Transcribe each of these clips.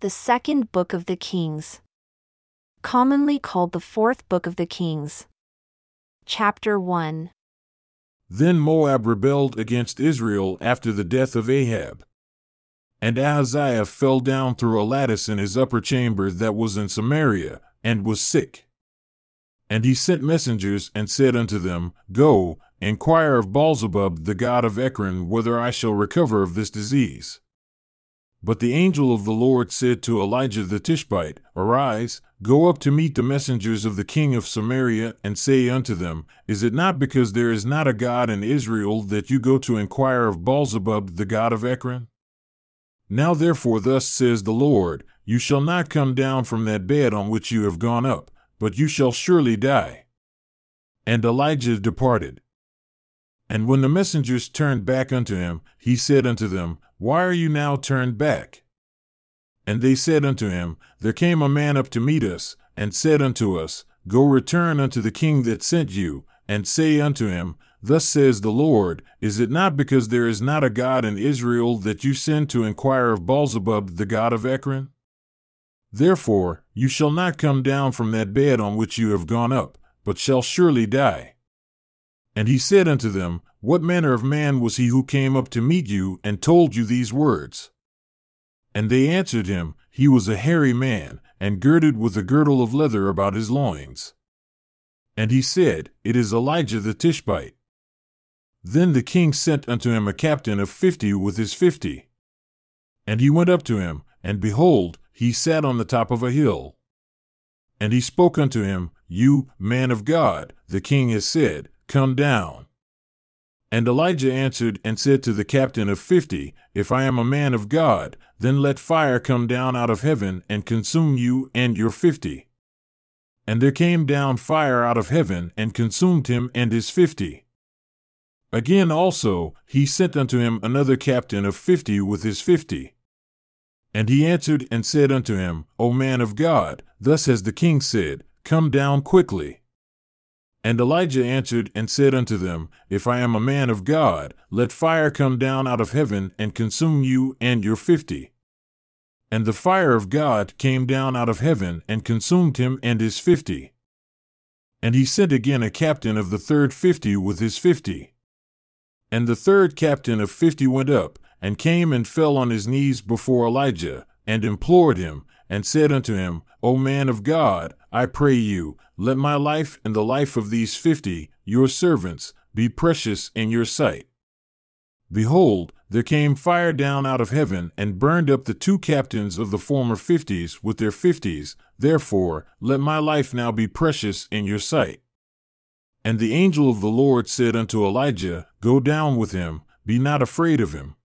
The Second Book of the Kings. Commonly called the Fourth Book of the Kings. Chapter 1. Then Moab rebelled against Israel after the death of Ahab. And Ahaziah fell down through a lattice in his upper chamber that was in Samaria, and was sick. And he sent messengers and said unto them, Go, inquire of Baalzebub the god of Ekron whether I shall recover of this disease. But the angel of the Lord said to Elijah the Tishbite, Arise, go up to meet the messengers of the king of Samaria, and say unto them, Is it not because there is not a God in Israel that you go to inquire of Baalzebub the god of Ekron? Now therefore thus says the Lord, You shall not come down from that bed on which you have gone up, but you shall surely die. And Elijah departed. And when the messengers turned back unto him, he said unto them, Why are you now turned back? And they said unto him, There came a man up to meet us, and said unto us, Go return unto the king that sent you, and say unto him, Thus says the Lord, Is it not because there is not a God in Israel that you send to inquire of Baalzebub the god of Ekron? Therefore, you shall not come down from that bed on which you have gone up, but shall surely die. And he said unto them, What manner of man was he who came up to meet you and told you these words? And they answered him, He was a hairy man, and girded with a girdle of leather about his loins. And he said, It is Elijah the Tishbite. Then the king sent unto him a captain of fifty with his fifty. And he went up to him, and behold, he sat on the top of a hill. And he spoke unto him, You, man of God, the king has said, Come down. And Elijah answered and said to the captain of fifty, If I am a man of God, then let fire come down out of heaven and consume you and your fifty. And there came down fire out of heaven and consumed him and his fifty. Again also he sent unto him another captain of fifty with his fifty. And he answered and said unto him, O man of God, thus has the king said, Come down quickly. And Elijah answered and said unto them, If I am a man of God, let fire come down out of heaven and consume you and your fifty. And the fire of God came down out of heaven and consumed him and his fifty. And he sent again a captain of the third fifty with his fifty. And the third captain of fifty went up, and came and fell on his knees before Elijah, and implored him, and said unto him, O man of God, I pray you, let my life and the life of these fifty, your servants, be precious in your sight. Behold, there came fire down out of heaven and burned up the two captains of the former fifties with their fifties. Therefore, let my life now be precious in your sight. And the angel of the Lord said unto Elijah, Go down with him, be not afraid of him.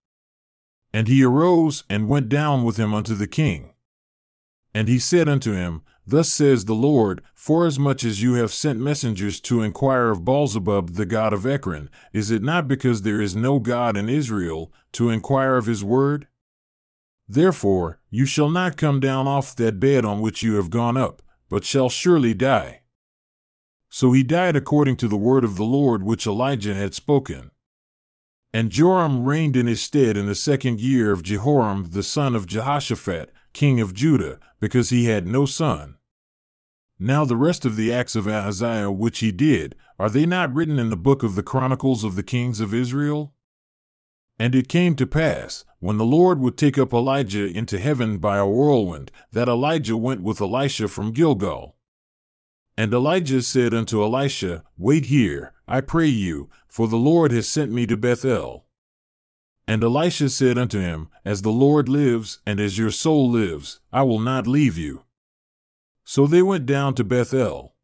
And he arose and went down with him unto the king. And he said unto him, Thus says the Lord, Forasmuch as you have sent messengers to inquire of Baalzebub the god of Ekron, is it not because there is no God in Israel, to inquire of his word? Therefore, you shall not come down off that bed on which you have gone up, but shall surely die. So he died according to the word of the Lord which Elijah had spoken. And Joram reigned in his stead in the second year of Jehoram the son of Jehoshaphat, king of Judah, because he had no son. Now the rest of the acts of Ahaziah which he did, are they not written in the book of the Chronicles of the Kings of Israel? And it came to pass, when the Lord would take up Elijah into heaven by a whirlwind, that Elijah went with Elisha from Gilgal. And Elijah said unto Elisha, Wait here, I pray you, for the Lord has sent me to Bethel. And Elisha said unto him, As the Lord lives, and as your soul lives, I will not leave you. So they went down to Bethel.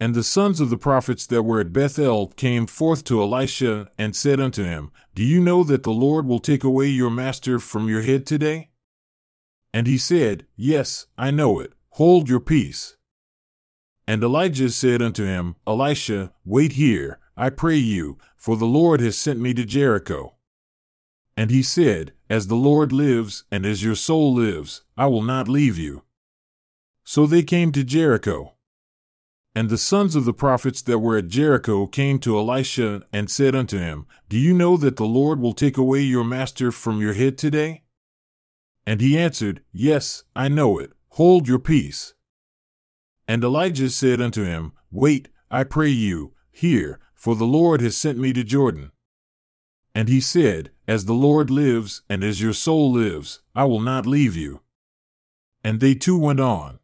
And the sons of the prophets that were at Bethel came forth to Elisha, and said unto him, Do you know that the Lord will take away your master from your head today? And he said, Yes, I know it. Hold your peace. And Elijah said unto him, Elisha, wait here, I pray you, for the Lord has sent me to Jericho. And he said, As the Lord lives, and as your soul lives, I will not leave you. So they came to Jericho. And the sons of the prophets that were at Jericho came to Elisha and said unto him, Do you know that the Lord will take away your master from your head today? And he answered, Yes, I know it. Hold your peace. And Elijah said unto him, Wait, I pray you, here, for the Lord has sent me to Jordan. And he said, As the Lord lives, and as your soul lives, I will not leave you. And they two went on.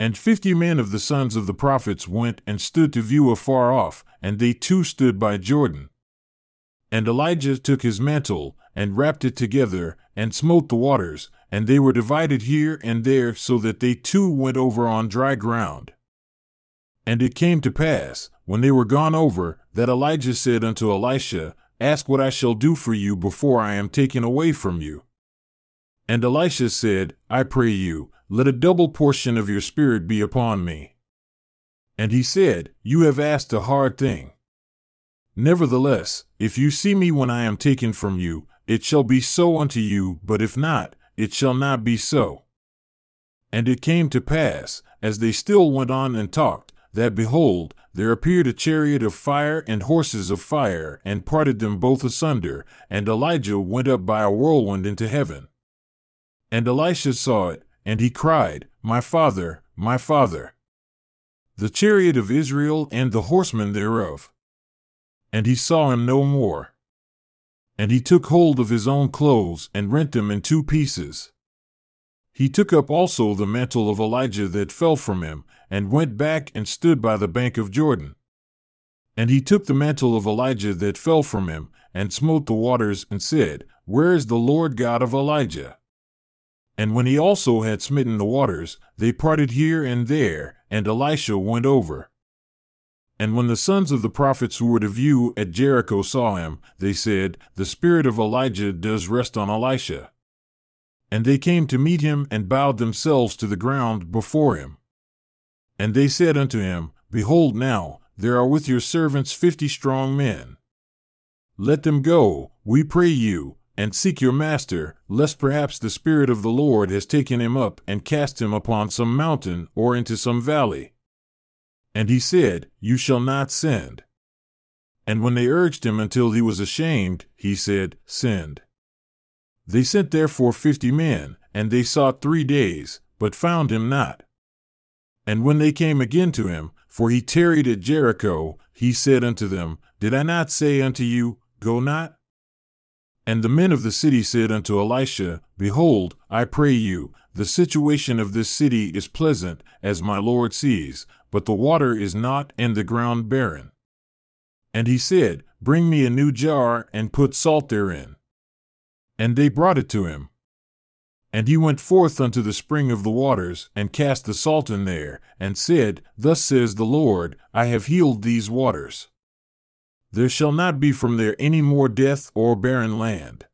And fifty men of the sons of the prophets went and stood to view afar off, and they too stood by Jordan. And Elijah took his mantle, and wrapped it together, and smote the waters, and they were divided here and there, so that they too went over on dry ground. And it came to pass, when they were gone over, that Elijah said unto Elisha, Ask what I shall do for you before I am taken away from you. And Elisha said, I pray you, let a double portion of your spirit be upon me. And he said, You have asked a hard thing. Nevertheless, if you see me when I am taken from you, it shall be so unto you, but if not, it shall not be so. And it came to pass, as they still went on and talked, that behold, there appeared a chariot of fire and horses of fire, and parted them both asunder, and Elijah went up by a whirlwind into heaven. And Elisha saw it, and he cried, My father, my father! The chariot of Israel and the horsemen thereof and he saw him no more. And he took hold of his own clothes and rent them in two pieces. He took up also the mantle of Elijah that fell from him, and went back and stood by the bank of Jordan. And he took the mantle of Elijah that fell from him, and smote the waters, and said, Where is the Lord God of Elijah? And when he also had smitten the waters, they parted here and there, and Elisha went over. And when the sons of the prophets who were to view at Jericho saw him, they said, The spirit of Elijah does rest on Elisha. And they came to meet him and bowed themselves to the ground before him. And they said unto him, Behold now, there are with your servants fifty strong men. Let them go, we pray you, and seek your master, lest perhaps the Spirit of the Lord has taken him up and cast him upon some mountain or into some valley. And he said, You shall not send. And when they urged him until he was ashamed, he said, Send. They sent therefore fifty men, and they sought three days, but found him not. And when they came again to him, for he tarried at Jericho, he said unto them, Did I not say unto you, Go not? And the men of the city said unto Elisha, Behold, I pray you, the situation of this city is pleasant, as my Lord sees, but the water is not, and the ground barren. And he said, Bring me a new jar, and put salt therein. And they brought it to him. And he went forth unto the spring of the waters, and cast the salt in there, and said, Thus says the Lord, I have healed these waters. There shall not be from there any more death or barren land.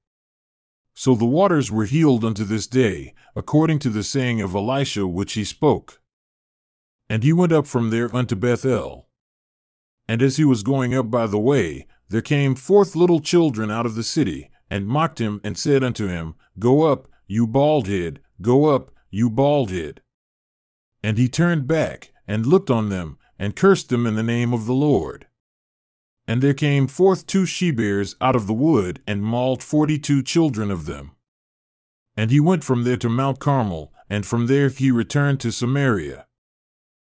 So the waters were healed unto this day, according to the saying of Elisha which he spoke. And he went up from there unto Bethel. And as he was going up by the way, there came forth little children out of the city, and mocked him, and said unto him, Go up, you bald head, go up, you bald head. And he turned back, and looked on them, and cursed them in the name of the Lord. And there came forth two she bears out of the wood, and mauled forty two children of them. And he went from there to Mount Carmel, and from there he returned to Samaria.